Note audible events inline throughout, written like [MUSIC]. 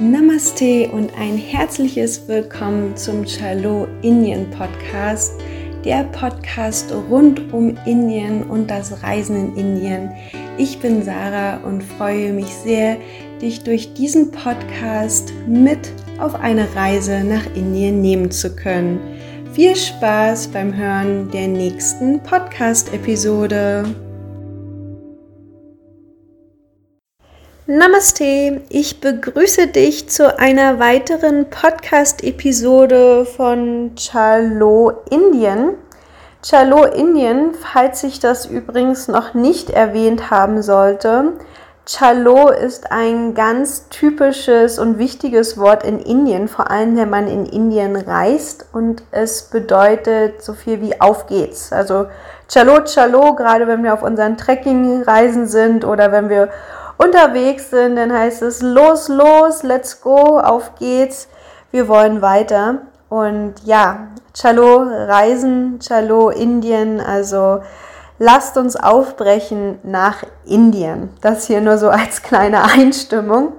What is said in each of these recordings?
Namaste und ein herzliches Willkommen zum Chalo Indien Podcast, der Podcast rund um Indien und das Reisen in Indien. Ich bin Sarah und freue mich sehr, dich durch diesen Podcast mit auf eine Reise nach Indien nehmen zu können. Viel Spaß beim Hören der nächsten Podcast-Episode. Namaste, ich begrüße dich zu einer weiteren Podcast-Episode von Chalo Indien. Chalo Indien, falls ich das übrigens noch nicht erwähnt haben sollte, Chalo ist ein ganz typisches und wichtiges Wort in Indien, vor allem wenn man in Indien reist und es bedeutet so viel wie auf geht's. Also Chalo Chalo, gerade wenn wir auf unseren Trekkingreisen sind oder wenn wir unterwegs sind, dann heißt es los, los, let's go, auf geht's, wir wollen weiter. Und ja, Chalo Reisen, Chalo Indien, also lasst uns aufbrechen nach Indien. Das hier nur so [LAUGHS] als kleine Einstimmung.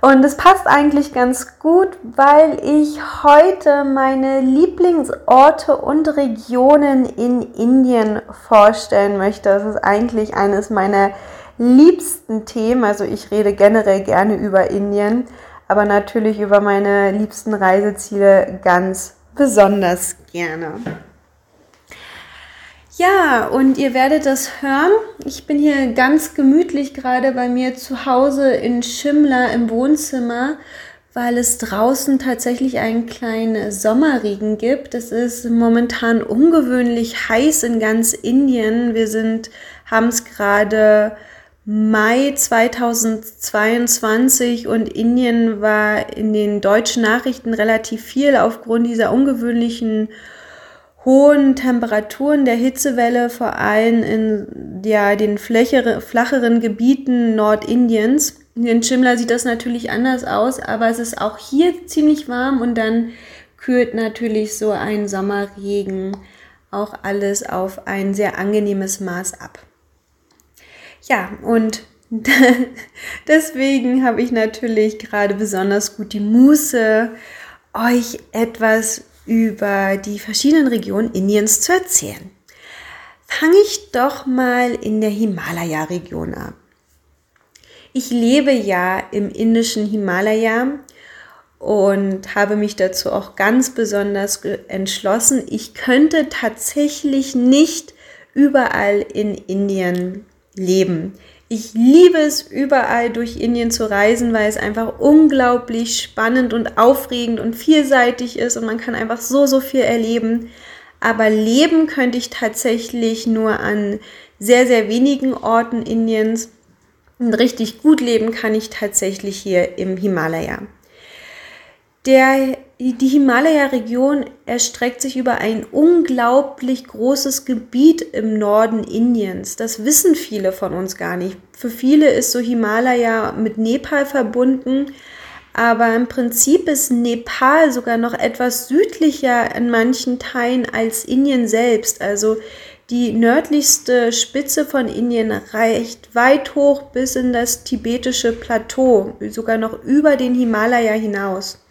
Und es passt eigentlich ganz gut, weil ich heute meine Lieblingsorte und Regionen in Indien vorstellen möchte. Das ist eigentlich eines meiner liebsten Themen. Also ich rede generell gerne über Indien, aber natürlich über meine liebsten Reiseziele ganz besonders gerne. Ja, und ihr werdet das hören. Ich bin hier ganz gemütlich gerade bei mir zu Hause in Schimla im Wohnzimmer, weil es draußen tatsächlich einen kleinen Sommerregen gibt. Es ist momentan ungewöhnlich heiß in ganz Indien. Wir sind, haben es gerade Mai 2022 und Indien war in den deutschen Nachrichten relativ viel aufgrund dieser ungewöhnlichen hohen Temperaturen der Hitzewelle, vor allem in ja, den flächere, flacheren Gebieten Nordindiens. In Shimla sieht das natürlich anders aus, aber es ist auch hier ziemlich warm und dann kühlt natürlich so ein Sommerregen auch alles auf ein sehr angenehmes Maß ab. Ja, und [LAUGHS] deswegen habe ich natürlich gerade besonders gut die Muße, euch etwas über die verschiedenen Regionen Indiens zu erzählen. Fange ich doch mal in der Himalaya-Region an. Ich lebe ja im indischen Himalaya und habe mich dazu auch ganz besonders entschlossen. Ich könnte tatsächlich nicht überall in Indien leben. Ich liebe es, überall durch Indien zu reisen, weil es einfach unglaublich spannend und aufregend und vielseitig ist und man kann einfach so, so viel erleben. Aber leben könnte ich tatsächlich nur an sehr, sehr wenigen Orten Indiens. Und richtig gut leben kann ich tatsächlich hier im Himalaya. Der die Himalaya-Region erstreckt sich über ein unglaublich großes Gebiet im Norden Indiens. Das wissen viele von uns gar nicht. Für viele ist so Himalaya mit Nepal verbunden, aber im Prinzip ist Nepal sogar noch etwas südlicher in manchen Teilen als Indien selbst. Also die nördlichste Spitze von Indien reicht weit hoch bis in das tibetische Plateau, sogar noch über den Himalaya hinaus.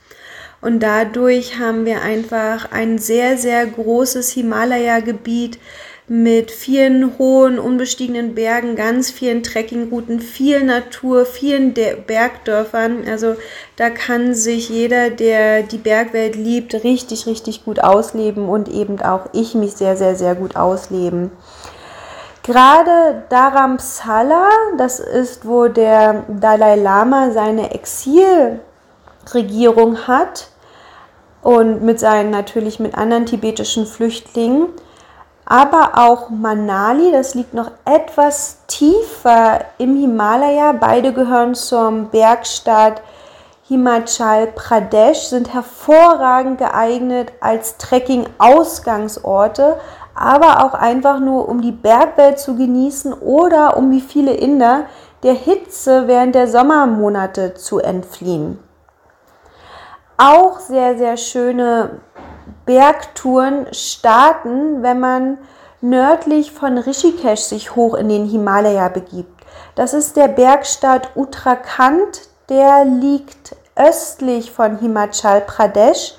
Und dadurch haben wir einfach ein sehr, sehr großes Himalaya-Gebiet mit vielen hohen, unbestiegenen Bergen, ganz vielen Trekkingrouten, viel Natur, vielen De Bergdörfern. Also da kann sich jeder, der die Bergwelt liebt, richtig, richtig gut ausleben und eben auch ich mich sehr, sehr, sehr gut ausleben. Gerade Dharamsala, das ist, wo der Dalai Lama seine Exilregierung hat, und mit seinen natürlich mit anderen tibetischen Flüchtlingen. Aber auch Manali, das liegt noch etwas tiefer im Himalaya. Beide gehören zum Bergstaat Himachal Pradesh, sind hervorragend geeignet als Trekking-Ausgangsorte, aber auch einfach nur um die Bergwelt zu genießen oder um wie viele Inder der Hitze während der Sommermonate zu entfliehen auch sehr, sehr schöne Bergtouren starten, wenn man nördlich von Rishikesh sich hoch in den Himalaya begibt. Das ist der Bergstaat Uttarakhand, der liegt östlich von Himachal Pradesh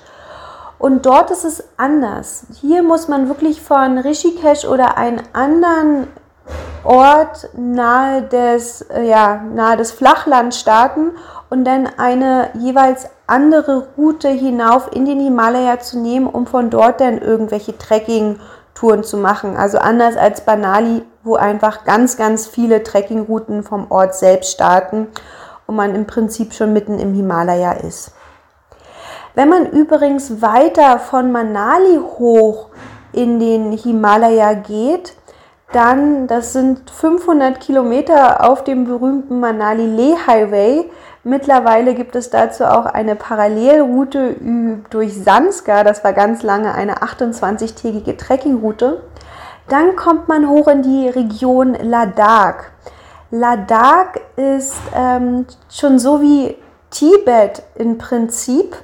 und dort ist es anders. Hier muss man wirklich von Rishikesh oder einem anderen Ort nahe des, äh, ja, nahe des Flachlands starten und dann eine jeweils andere Route hinauf in den Himalaya zu nehmen, um von dort dann irgendwelche Trekking-Touren zu machen. Also anders als Banali, wo einfach ganz, ganz viele Trekkingrouten vom Ort selbst starten und man im Prinzip schon mitten im Himalaya ist. Wenn man übrigens weiter von Manali hoch in den Himalaya geht, dann, das sind 500 Kilometer auf dem berühmten Manali Leh Highway. Mittlerweile gibt es dazu auch eine Parallelroute durch Sanskar. Das war ganz lange eine 28-tägige Trekkingroute. Dann kommt man hoch in die Region Ladakh. Ladakh ist ähm, schon so wie Tibet im Prinzip.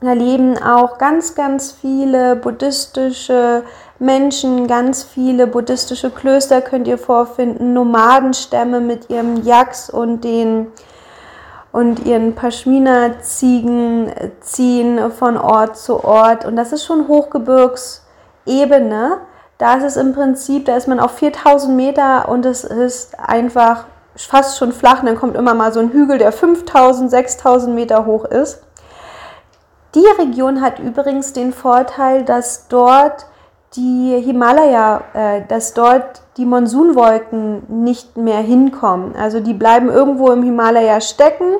Da leben auch ganz, ganz viele buddhistische Menschen, ganz viele buddhistische Klöster könnt ihr vorfinden, Nomadenstämme mit ihrem Yaks und den und ihren Pashmina-Ziegen ziehen von Ort zu Ort. Und das ist schon Hochgebirgsebene. Da ist es im Prinzip, da ist man auf 4000 Meter und es ist einfach fast schon flach. Und dann kommt immer mal so ein Hügel, der 5000, 6000 Meter hoch ist. Die Region hat übrigens den Vorteil, dass dort die Himalaya, äh, dass dort die Monsunwolken nicht mehr hinkommen. Also die bleiben irgendwo im Himalaya stecken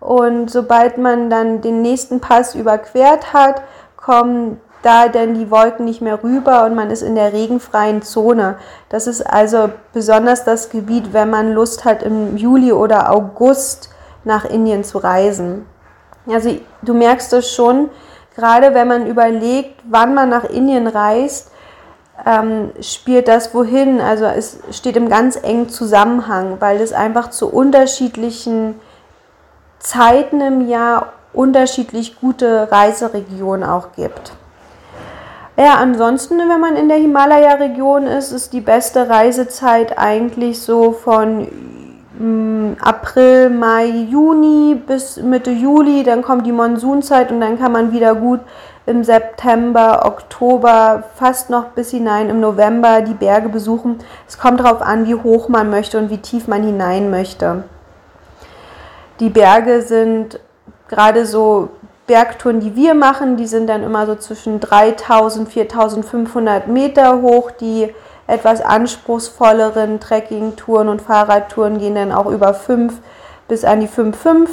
und sobald man dann den nächsten Pass überquert hat, kommen da denn die Wolken nicht mehr rüber und man ist in der regenfreien Zone. Das ist also besonders das Gebiet, wenn man Lust hat, im Juli oder August nach Indien zu reisen. Also du merkst es schon, gerade wenn man überlegt, wann man nach Indien reist, ähm, spielt das wohin. Also es steht im ganz engen Zusammenhang, weil es einfach zu unterschiedlichen Zeiten im Jahr unterschiedlich gute Reiseregionen auch gibt. Ja, ansonsten, wenn man in der Himalaya-Region ist, ist die beste Reisezeit eigentlich so von April, Mai, Juni bis Mitte Juli, dann kommt die Monsunzeit und dann kann man wieder gut im September, Oktober, fast noch bis hinein im November die Berge besuchen. Es kommt darauf an, wie hoch man möchte und wie tief man hinein möchte. Die Berge sind gerade so Bergtouren, die wir machen, die sind dann immer so zwischen 3000 und 4500 Meter hoch. Die etwas anspruchsvolleren Trekkingtouren und Fahrradtouren gehen dann auch über 5 bis an die 5,5,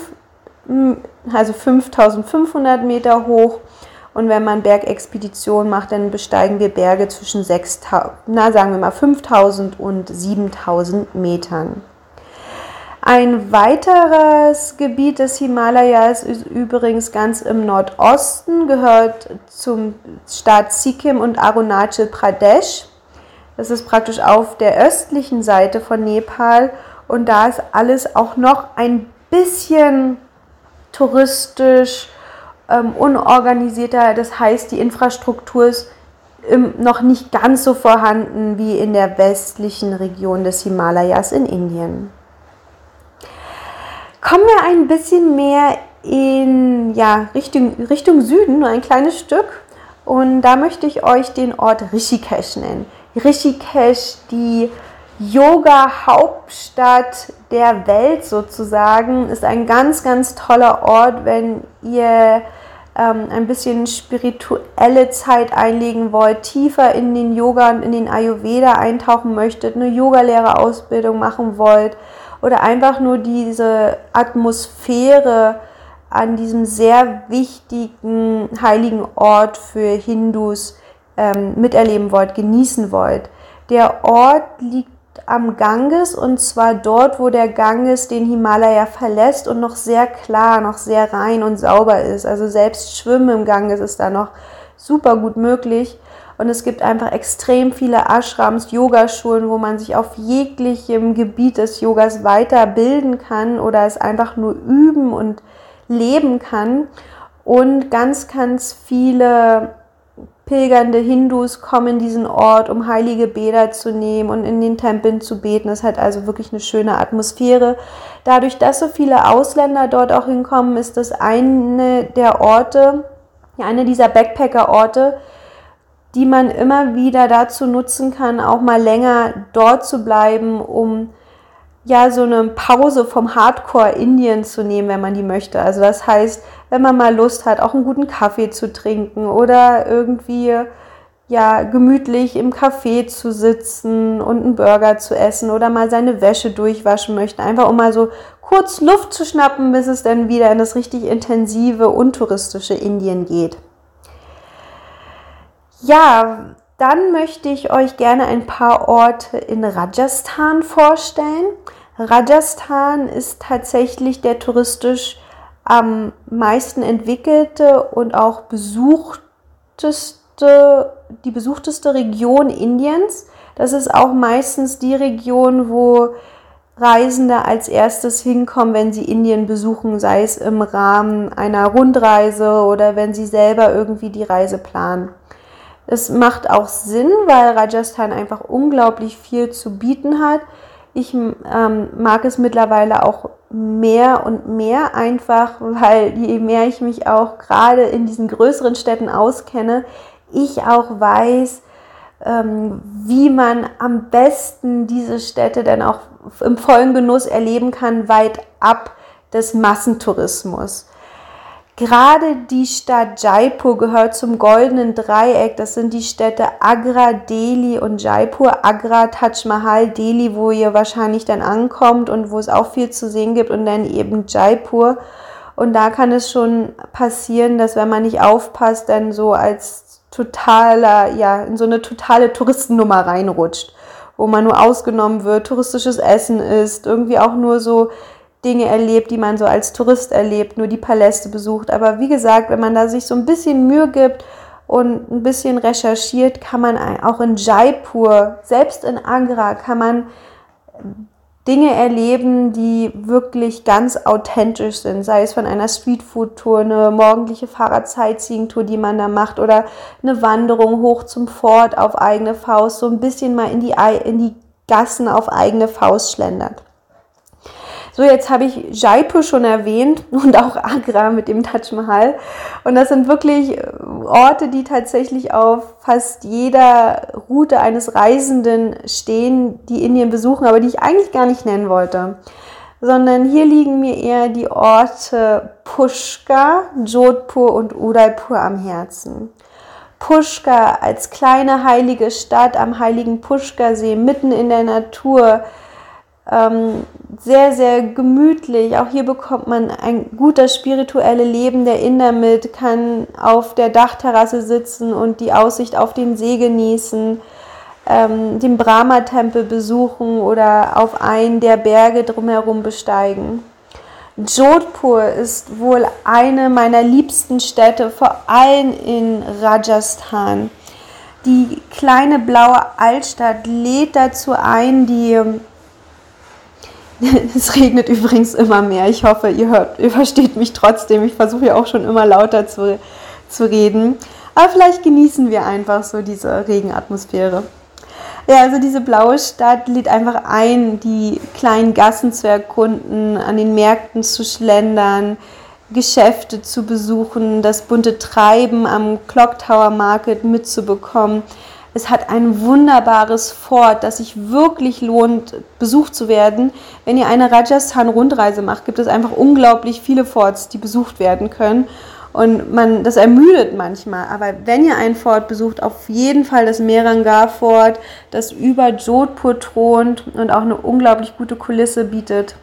hm, also 5500 Meter hoch. Und wenn man Bergexpeditionen macht, dann besteigen wir Berge zwischen 6000, na sagen wir mal 5000 und 7000 Metern. Ein weiteres Gebiet des Himalayas ist übrigens ganz im Nordosten, gehört zum Staat Sikkim und Arunachal Pradesh. Das ist praktisch auf der östlichen Seite von Nepal und da ist alles auch noch ein bisschen touristisch ähm, unorganisierter. Das heißt, die Infrastruktur ist ähm, noch nicht ganz so vorhanden wie in der westlichen Region des Himalayas in Indien. Kommen wir ein bisschen mehr in ja, Richtung, Richtung Süden, nur ein kleines Stück. Und da möchte ich euch den Ort Rishikesh nennen. Rishikesh, die Yoga-Hauptstadt der Welt sozusagen, ist ein ganz, ganz toller Ort, wenn ihr ähm, ein bisschen spirituelle Zeit einlegen wollt, tiefer in den Yoga und in den Ayurveda eintauchen möchtet, eine Yogalehrerausbildung machen wollt oder einfach nur diese Atmosphäre an diesem sehr wichtigen heiligen Ort für Hindus ähm, miterleben wollt, genießen wollt. Der Ort liegt am Ganges und zwar dort, wo der Ganges den Himalaya verlässt und noch sehr klar, noch sehr rein und sauber ist. Also selbst Schwimmen im Ganges ist da noch super gut möglich. Und es gibt einfach extrem viele Ashrams, Yogaschulen, wo man sich auf jeglichem Gebiet des Yogas weiterbilden kann oder es einfach nur üben und leben kann. Und ganz, ganz viele pilgernde Hindus kommen in diesen Ort, um heilige Bäder zu nehmen und in den Tempeln zu beten. Es hat also wirklich eine schöne Atmosphäre. Dadurch, dass so viele Ausländer dort auch hinkommen, ist das eine der Orte, eine dieser Backpacker-Orte, die man immer wieder dazu nutzen kann, auch mal länger dort zu bleiben, um ja so eine Pause vom Hardcore Indien zu nehmen, wenn man die möchte. Also das heißt, wenn man mal Lust hat, auch einen guten Kaffee zu trinken oder irgendwie ja gemütlich im Café zu sitzen und einen Burger zu essen oder mal seine Wäsche durchwaschen möchte, einfach um mal so kurz Luft zu schnappen, bis es dann wieder in das richtig intensive untouristische Indien geht. Ja, dann möchte ich euch gerne ein paar Orte in Rajasthan vorstellen. Rajasthan ist tatsächlich der touristisch am meisten entwickelte und auch besuchteste, die besuchteste Region Indiens. Das ist auch meistens die Region, wo Reisende als erstes hinkommen, wenn sie Indien besuchen, sei es im Rahmen einer Rundreise oder wenn sie selber irgendwie die Reise planen. Es macht auch Sinn, weil Rajasthan einfach unglaublich viel zu bieten hat. Ich ähm, mag es mittlerweile auch mehr und mehr einfach, weil je mehr ich mich auch gerade in diesen größeren Städten auskenne, ich auch weiß, ähm, wie man am besten diese Städte dann auch im vollen Genuss erleben kann, weit ab des Massentourismus. Gerade die Stadt Jaipur gehört zum goldenen Dreieck. Das sind die Städte Agra, Delhi und Jaipur. Agra, Taj Mahal, Delhi, wo ihr wahrscheinlich dann ankommt und wo es auch viel zu sehen gibt und dann eben Jaipur. Und da kann es schon passieren, dass wenn man nicht aufpasst, dann so als totaler, ja, in so eine totale Touristennummer reinrutscht, wo man nur ausgenommen wird, touristisches Essen isst, irgendwie auch nur so Dinge erlebt, die man so als Tourist erlebt, nur die Paläste besucht. Aber wie gesagt, wenn man da sich so ein bisschen Mühe gibt und ein bisschen recherchiert, kann man auch in Jaipur, selbst in Agra, kann man Dinge erleben, die wirklich ganz authentisch sind, sei es von einer Streetfood-Tour, eine morgendliche Fahrrad-Sightseeing-Tour, die man da macht, oder eine Wanderung hoch zum Fort auf eigene Faust, so ein bisschen mal in die, in die Gassen auf eigene Faust schlendert. So, jetzt habe ich Jaipur schon erwähnt [LAUGHS] und auch Agra mit dem Taj Mahal. Und das sind wirklich äh, Orte, die tatsächlich auf fast jeder Route eines Reisenden stehen, die Indien besuchen, aber die ich eigentlich gar nicht nennen wollte. Sondern hier liegen mir eher die Orte Pushkar, Jodhpur und Udaipur am Herzen. Pushkar als kleine heilige Stadt am heiligen Pushkar-See mitten in der Natur ähm, sehr, sehr gemütlich. Auch hier bekommt man ein gutes spirituelle Leben der Inder mit, kann auf der Dachterrasse sitzen und die Aussicht auf den See genießen, ähm, den Brahma-Tempel besuchen oder auf einen der Berge drumherum besteigen. Jodhpur ist wohl eine meiner liebsten Städte, vor allem in Rajasthan. Die kleine blaue Altstadt lädt dazu ein, die [LAUGHS] Es regnet übrigens immer mehr. Ich hoffe, ihr hört, ihr versteht mich trotzdem. Ich versuche ja auch schon immer lauter zu, zu reden. Aber vielleicht genießen wir einfach so diese Regenatmosphäre. Ja, also diese blaue Stadt lädt einfach ein, die kleinen Gassen zu erkunden, an den Märkten zu schlendern, Geschäfte zu besuchen, das bunte Treiben am Clock Tower Market mitzubekommen es hat ein wunderbares Fort, das sich wirklich lohnt, besucht zu werden. Wenn ihr eine Rajasthan-Rundreise macht, gibt es einfach unglaublich viele Forts, die besucht werden können. Und man, das ermüdet manchmal. Aber wenn ihr ein Fort besucht, auf jeden Fall das Merangar-Fort, das über Jodhpur thront und auch eine unglaublich gute Kulisse bietet.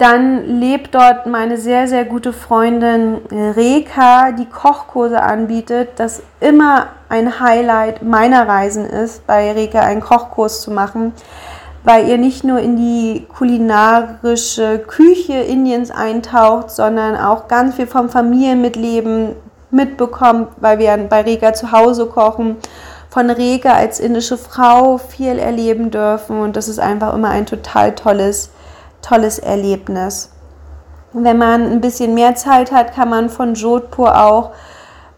Dann lebt dort meine sehr, sehr gute Freundin Reka, die Kochkurse anbietet. Das immer ein Highlight meiner Reisen ist, bei Reka einen Kochkurs zu machen, weil ihr nicht nur in die kulinarische Küche Indiens eintaucht, sondern auch ganz viel vom Familienmitleben mitbekommt, weil wir bei Reka zu Hause kochen von Reka als indische Frau viel erleben dürfen und das ist einfach immer ein total tolles tolles Erlebnis. Wenn man ein bisschen mehr Zeit hat, kann man von Jodhpur auch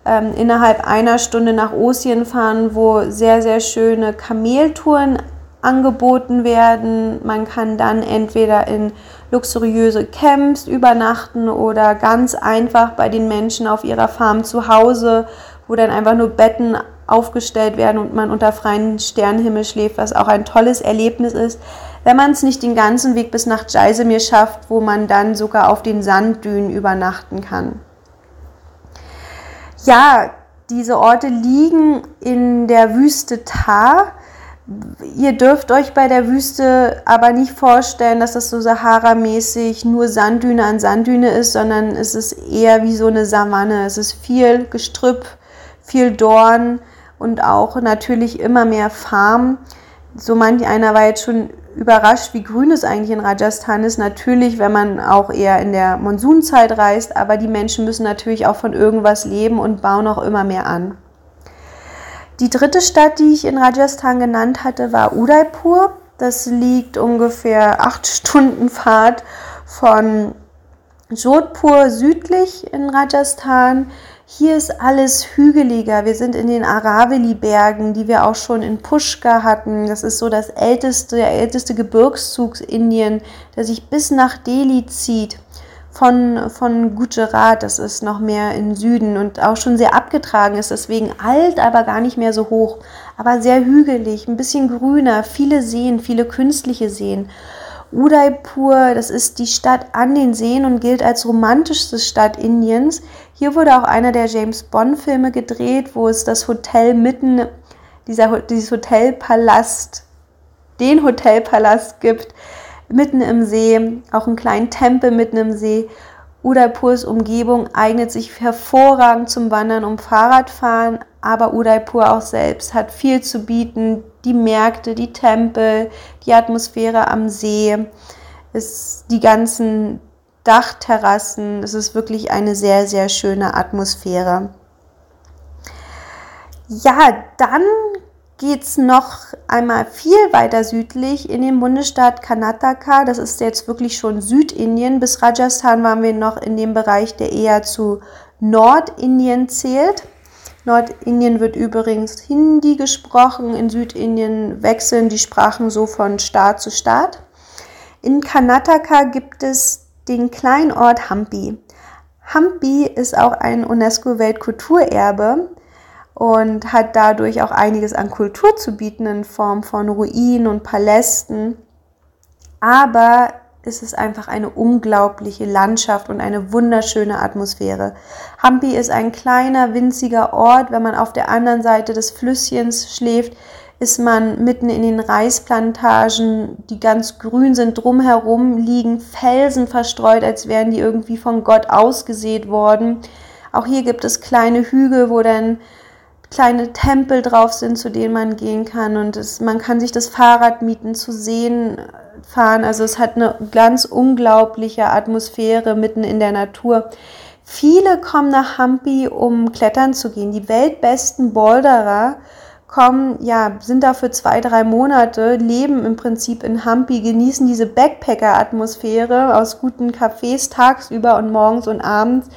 ähm, innerhalb einer Stunde nach Osien fahren, wo sehr, sehr schöne Kameltouren angeboten werden. Man kann dann entweder in luxuriöse Camps übernachten oder ganz einfach bei den Menschen auf ihrer Farm zu Hause, wo dann einfach nur Betten aufgestellt werden und man unter freiem Sternenhimmel schläft, was auch ein tolles Erlebnis ist. Wenn man es nicht den ganzen Weg bis nach Jaisemir schafft, wo man dann sogar auf den Sanddünen übernachten kann. Ja, diese Orte liegen in der Wüste Thar ihr dürft euch bei der Wüste aber nicht vorstellen, dass das so Sahara-mäßig nur Sanddüne an Sanddüne ist, sondern es ist eher wie so eine Savanne. Es ist viel Gestrüpp, viel Dorn und auch natürlich immer mehr Farm. So manch einer war jetzt schon überrascht, wie grün es eigentlich in Rajasthan ist. Natürlich, wenn man auch eher in der Monsunzeit reist, aber die Menschen müssen natürlich auch von irgendwas leben und bauen auch immer mehr an. Die dritte Stadt, die ich in Rajasthan genannt hatte, war Udaipur. Das liegt ungefähr acht [LAUGHS] Stunden Fahrt von Jodhpur südlich in Rajasthan. Hier ist alles hügeliger. Wir sind in den Araveli-Bergen, die wir auch schon in Pushkar hatten. Das ist so das älteste, der älteste Gebirgszug Indien, der sich bis nach Delhi zieht von, von Gujarat, das ist noch mehr im Süden und auch schon sehr abgetragen ist, deswegen alt, aber gar nicht mehr so hoch, aber sehr hügelig, ein bisschen grüner, viele Seen, viele künstliche Seen. Udaipur, das ist die Stadt an den Seen und gilt als romantischste Stadt Indiens. Hier wurde auch einer der James Bond-Filme gedreht, wo es das Hotel mitten, dieser, dieses Hotelpalast, den Hotelpalast gibt, mitten im See, auch einen kleinen Tempel mitten im See. Udaipurs Umgebung eignet sich hervorragend zum Wandern und Fahrradfahren, aber Udaipur auch selbst hat viel zu bieten. Die Märkte, die Tempel, die Atmosphäre am See, ist die ganzen Dachterrassen. Es ist wirklich eine sehr, sehr schöne Atmosphäre. Ja, dann geht es noch einmal viel weiter südlich in den Bundesstaat Karnataka. Das ist jetzt wirklich schon Südindien. Bis Rajasthan waren wir noch in dem Bereich, der eher zu Nordindien zählt. Nordindien wird übrigens Hindi gesprochen. In Südindien wechseln die Sprachen so von Staat zu Staat. In Karnataka gibt es den kleinen Ort Hampi. Hampi ist auch ein UNESCO-Weltkulturerbe und hat dadurch auch einiges an Kultur zu bieten in Form von Ruinen und Palästen. Aber es ist einfach eine unglaubliche Landschaft und eine wunderschöne Atmosphäre. Hampi ist ein kleiner, winziger Ort. Wenn man auf der anderen Seite des Flüsschens schläft, ist man mitten in den Reisplantagen, die ganz grün sind. Drumherum liegen Felsen verstreut, als wären die irgendwie von Gott ausgesät worden. Auch hier gibt es kleine Hügel, wo dann kleine Tempel drauf sind, zu denen man gehen kann und es, man kann sich das Fahrrad mieten, zu sehen fahren. Also es hat eine ganz unglaubliche Atmosphäre mitten in der Natur. Viele kommen nach Hampi, um klettern zu gehen. Die weltbesten Boulderer kommen, ja, sind da für zwei, drei Monate, leben im Prinzip in Hampi, genießen diese Backpacker-Atmosphäre aus guten Cafés tagsüber und morgens und abends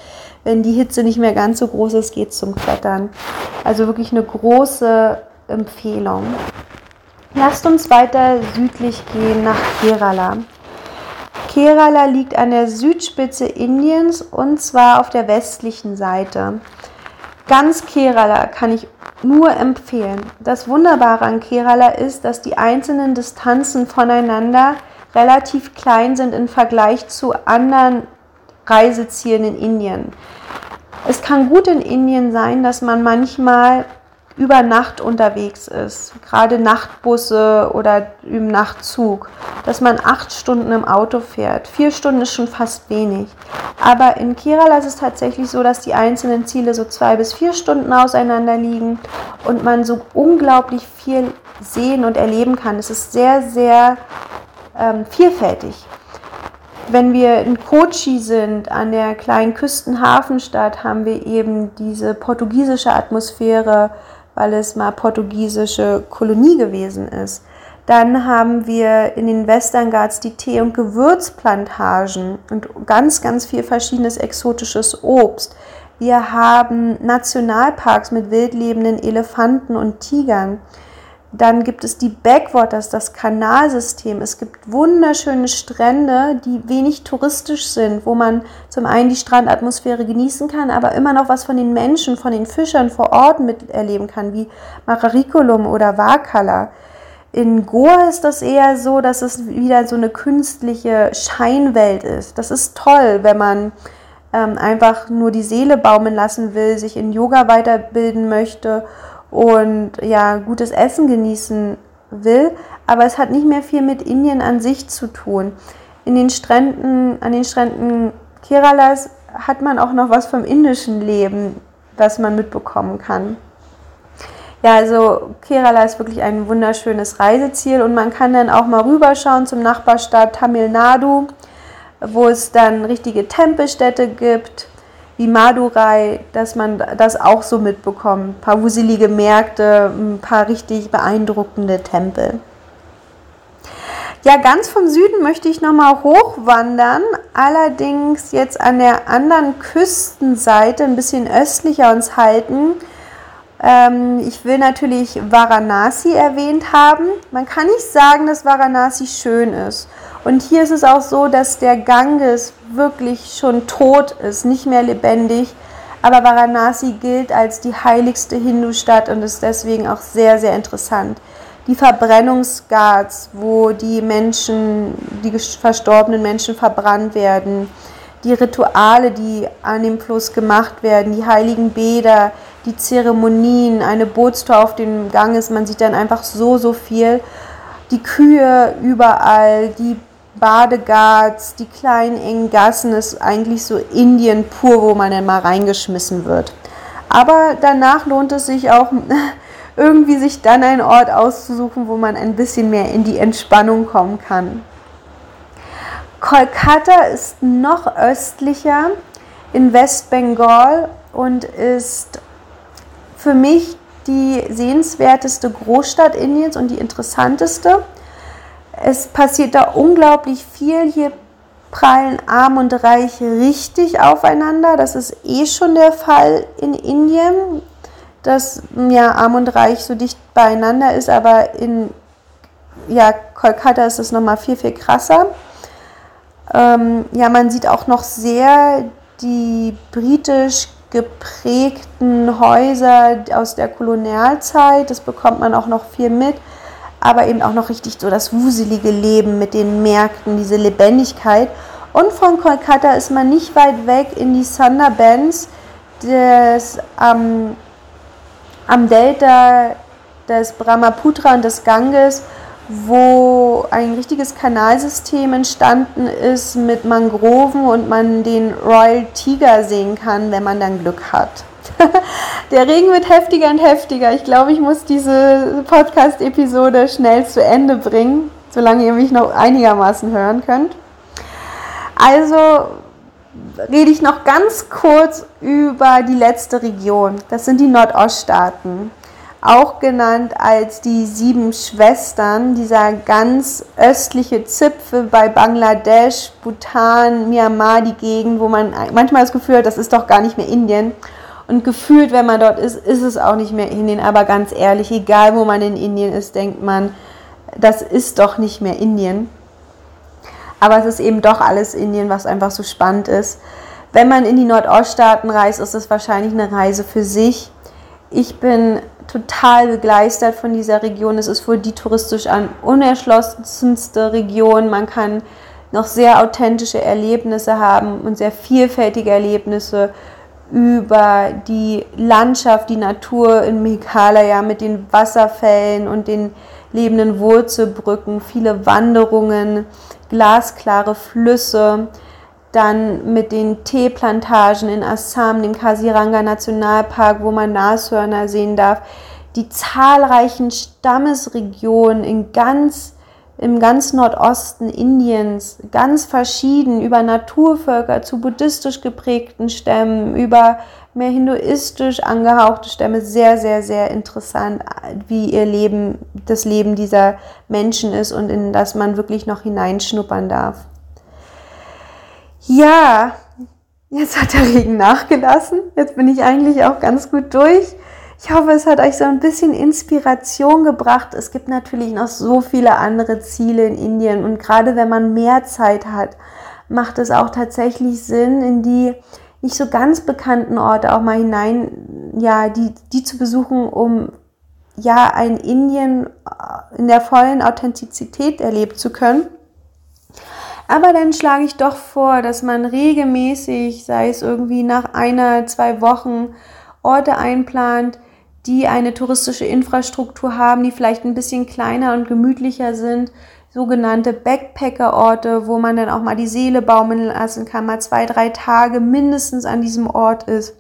wenn die Hitze nicht mehr ganz so groß ist, geht zum Klettern. Also wirklich eine große Empfehlung. Lasst uns weiter südlich gehen nach Kerala. Kerala liegt an der Südspitze Indiens und zwar auf der westlichen Seite. Ganz Kerala kann ich nur empfehlen. Das Wunderbare an Kerala ist, dass die einzelnen Distanzen voneinander relativ klein sind im Vergleich zu anderen Reisezielen in Indien. Es kann gut in Indien sein, dass man manchmal über Nacht unterwegs ist, gerade Nachtbusse oder im Nachtzug, dass man acht Stunden im Auto fährt. Vier Stunden ist schon fast wenig. Aber in Kerala ist es tatsächlich so, dass die einzelnen Ziele so zwei bis vier Stunden auseinander liegen und man so unglaublich viel sehen und erleben kann. Es ist sehr, sehr ähm, vielfältig wenn wir in Kochi sind, an der kleinen Küstenhafenstadt, haben wir eben diese portugiesische Atmosphäre, weil es mal portugiesische Kolonie gewesen ist. Dann haben wir in den Western Ghats die Tee- und Gewürzplantagen und ganz, ganz viel verschiedenes exotisches Obst. Wir haben Nationalparks mit wildlebenden Elefanten und Tigern. Dann gibt es die Backwaters, das Kanalsystem. Es gibt wunderschöne Strände, die wenig touristisch sind, wo man zum einen die Strandatmosphäre genießen kann, aber immer noch was von den Menschen, von den Fischern vor Ort miterleben kann, wie Marariculum oder Wakala. In Goa ist das eher so, dass es wieder so eine künstliche Scheinwelt ist. Das ist toll, wenn man ähm, einfach nur die Seele baumeln lassen will, sich in Yoga weiterbilden möchte und ja, gutes Essen genießen will, aber es hat nicht mehr viel mit Indien an sich zu tun. In den Stränden, an den Stränden Keralas hat man auch noch was vom indischen Leben, was man mitbekommen kann. Ja, also Kerala ist wirklich ein wunderschönes Reiseziel und man kann dann auch mal rüberschauen zum Nachbarstaat Tamil Nadu, wo es dann richtige Tempelstädte gibt wie Madurai, dass man das auch so mitbekommt. Ein paar wuselige Märkte, ein paar richtig beeindruckende Tempel. Ja, ganz vom Süden möchte ich nochmal hochwandern, allerdings jetzt an der anderen Küstenseite, ein bisschen östlicher uns halten. Ähm, ich will natürlich Varanasi erwähnt haben. Man kann nicht sagen, dass Varanasi schön ist. Und hier ist es auch so, dass der Ganges wirklich schon tot ist, nicht mehr lebendig. Aber Varanasi gilt als die heiligste Hindu-Stadt und ist deswegen auch sehr, sehr interessant. Die Verbrennungsghats, wo die Menschen, die verstorbenen Menschen verbrannt werden, die Rituale, die an dem Fluss gemacht werden, die heiligen Bäder, die Zeremonien, eine Bootstour auf dem Ganges, man sieht dann einfach so, so viel. Die Kühe überall, die Badegats, die kleinen engen Gassen ist eigentlich so Indien pur, wo man dann mal reingeschmissen wird. Aber danach lohnt es sich auch [LAUGHS] irgendwie sich dann einen Ort auszusuchen, wo man ein bisschen mehr in die Entspannung kommen kann. Kolkata ist noch östlicher in Westbengal und ist für mich die sehenswerteste Großstadt Indiens und die interessanteste. Es passiert da unglaublich viel. Hier prallen Arm und Reich richtig aufeinander. Das ist eh schon der Fall in Indien, dass ja, Arm und Reich so dicht beieinander ist, aber in ja, Kolkata ist es nochmal viel, viel krasser. Ähm, ja, man sieht auch noch sehr die britisch geprägten Häuser aus der Kolonialzeit. Das bekommt man auch noch viel mit aber eben auch noch richtig so das wuselige Leben mit den Märkten, diese Lebendigkeit. Und von Kolkata ist man nicht weit weg in die Sundarbans, des, ähm, am Delta des Brahmaputra und des Ganges, wo ein richtiges Kanalsystem entstanden ist mit Mangroven und man den Royal Tiger sehen kann, wenn man dann Glück hat. [LAUGHS] Der Regen wird heftiger und heftiger. Ich glaube, ich muss diese Podcast-Episode schnell zu Ende bringen, solange ihr mich noch einigermaßen hören könnt. Also rede ich noch ganz kurz über die letzte Region. Das sind die Nordoststaaten, auch genannt als die sieben Schwestern, dieser ganz östliche Zipfel bei Bangladesch, Bhutan, Myanmar, die Gegend, wo man manchmal das Gefühl hat, das ist doch gar nicht mehr Indien. Und gefühlt, wenn man dort ist, ist es auch nicht mehr Indien. Aber ganz ehrlich, egal wo man in Indien ist, denkt man, das ist doch nicht mehr Indien. Aber es ist eben doch alles Indien, was einfach so spannend ist. Wenn man in die Nordoststaaten reist, ist es wahrscheinlich eine Reise für sich. Ich bin total begeistert von dieser Region. Es ist wohl die touristisch an unerschlossenste Region. Man kann noch sehr authentische Erlebnisse haben und sehr vielfältige Erlebnisse über die Landschaft, die Natur in Meghalaya mit den Wasserfällen und den lebenden Wurzelbrücken, viele Wanderungen, glasklare Flüsse, dann mit den Teeplantagen in Assam, dem Kasiranga Nationalpark, wo man Nashörner sehen darf, die zahlreichen Stammesregionen in ganz im ganz Nordosten Indiens, ganz verschieden, über Naturvölker zu buddhistisch geprägten Stämmen, über mehr hinduistisch angehauchte Stämme, sehr, sehr, sehr interessant, wie ihr Leben, das Leben dieser Menschen ist und in das man wirklich noch hineinschnuppern darf. Ja, Jetzt hat der Regen nachgelassen. Jetzt bin ich eigentlich auch ganz gut durch. Ich hoffe, es hat euch so ein bisschen Inspiration gebracht. Es gibt natürlich noch so viele andere Ziele in Indien und gerade wenn man mehr Zeit hat, macht es auch tatsächlich Sinn, in die nicht so ganz bekannten Orte auch mal hinein, ja, die, die zu besuchen, um ja ein Indien äh, in der vollen Authentizität erlebt zu können. Aber dann schlage ich doch vor, dass man regelmäßig, sei es irgendwie nach einer, zwei Wochen, Orte einplant, die eine touristische Infrastruktur haben, die vielleicht ein bisschen kleiner und gemütlicher sind, sogenannte Backpacker-Orte, wo man dann auch mal die Seele baumeln lassen kann, mal zwei, drei Tage mindestens an diesem Ort ist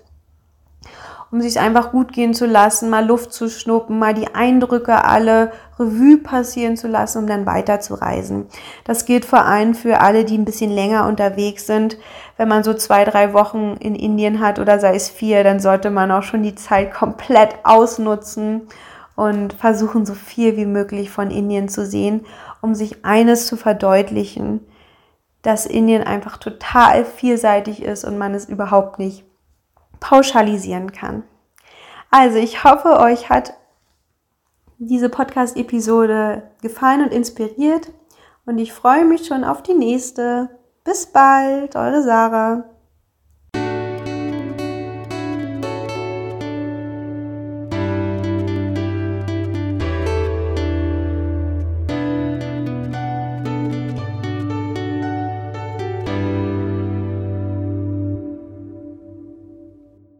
um sich einfach gut gehen zu lassen, mal Luft zu schnuppen, mal die Eindrücke alle Revue passieren zu lassen, um dann weiterzureisen. Das gilt vor allem für alle, die ein bisschen länger unterwegs sind. Wenn man so zwei, drei Wochen in Indien hat oder sei es vier, dann sollte man auch schon die Zeit komplett ausnutzen und versuchen, so viel wie möglich von Indien zu sehen, um sich eines zu verdeutlichen, dass Indien einfach total vielseitig ist und man es überhaupt nicht pauschalisieren kann. Also ich hoffe, euch hat diese Podcast-Episode gefallen und inspiriert und ich freue mich schon auf die nächste. Bis bald, eure Sarah.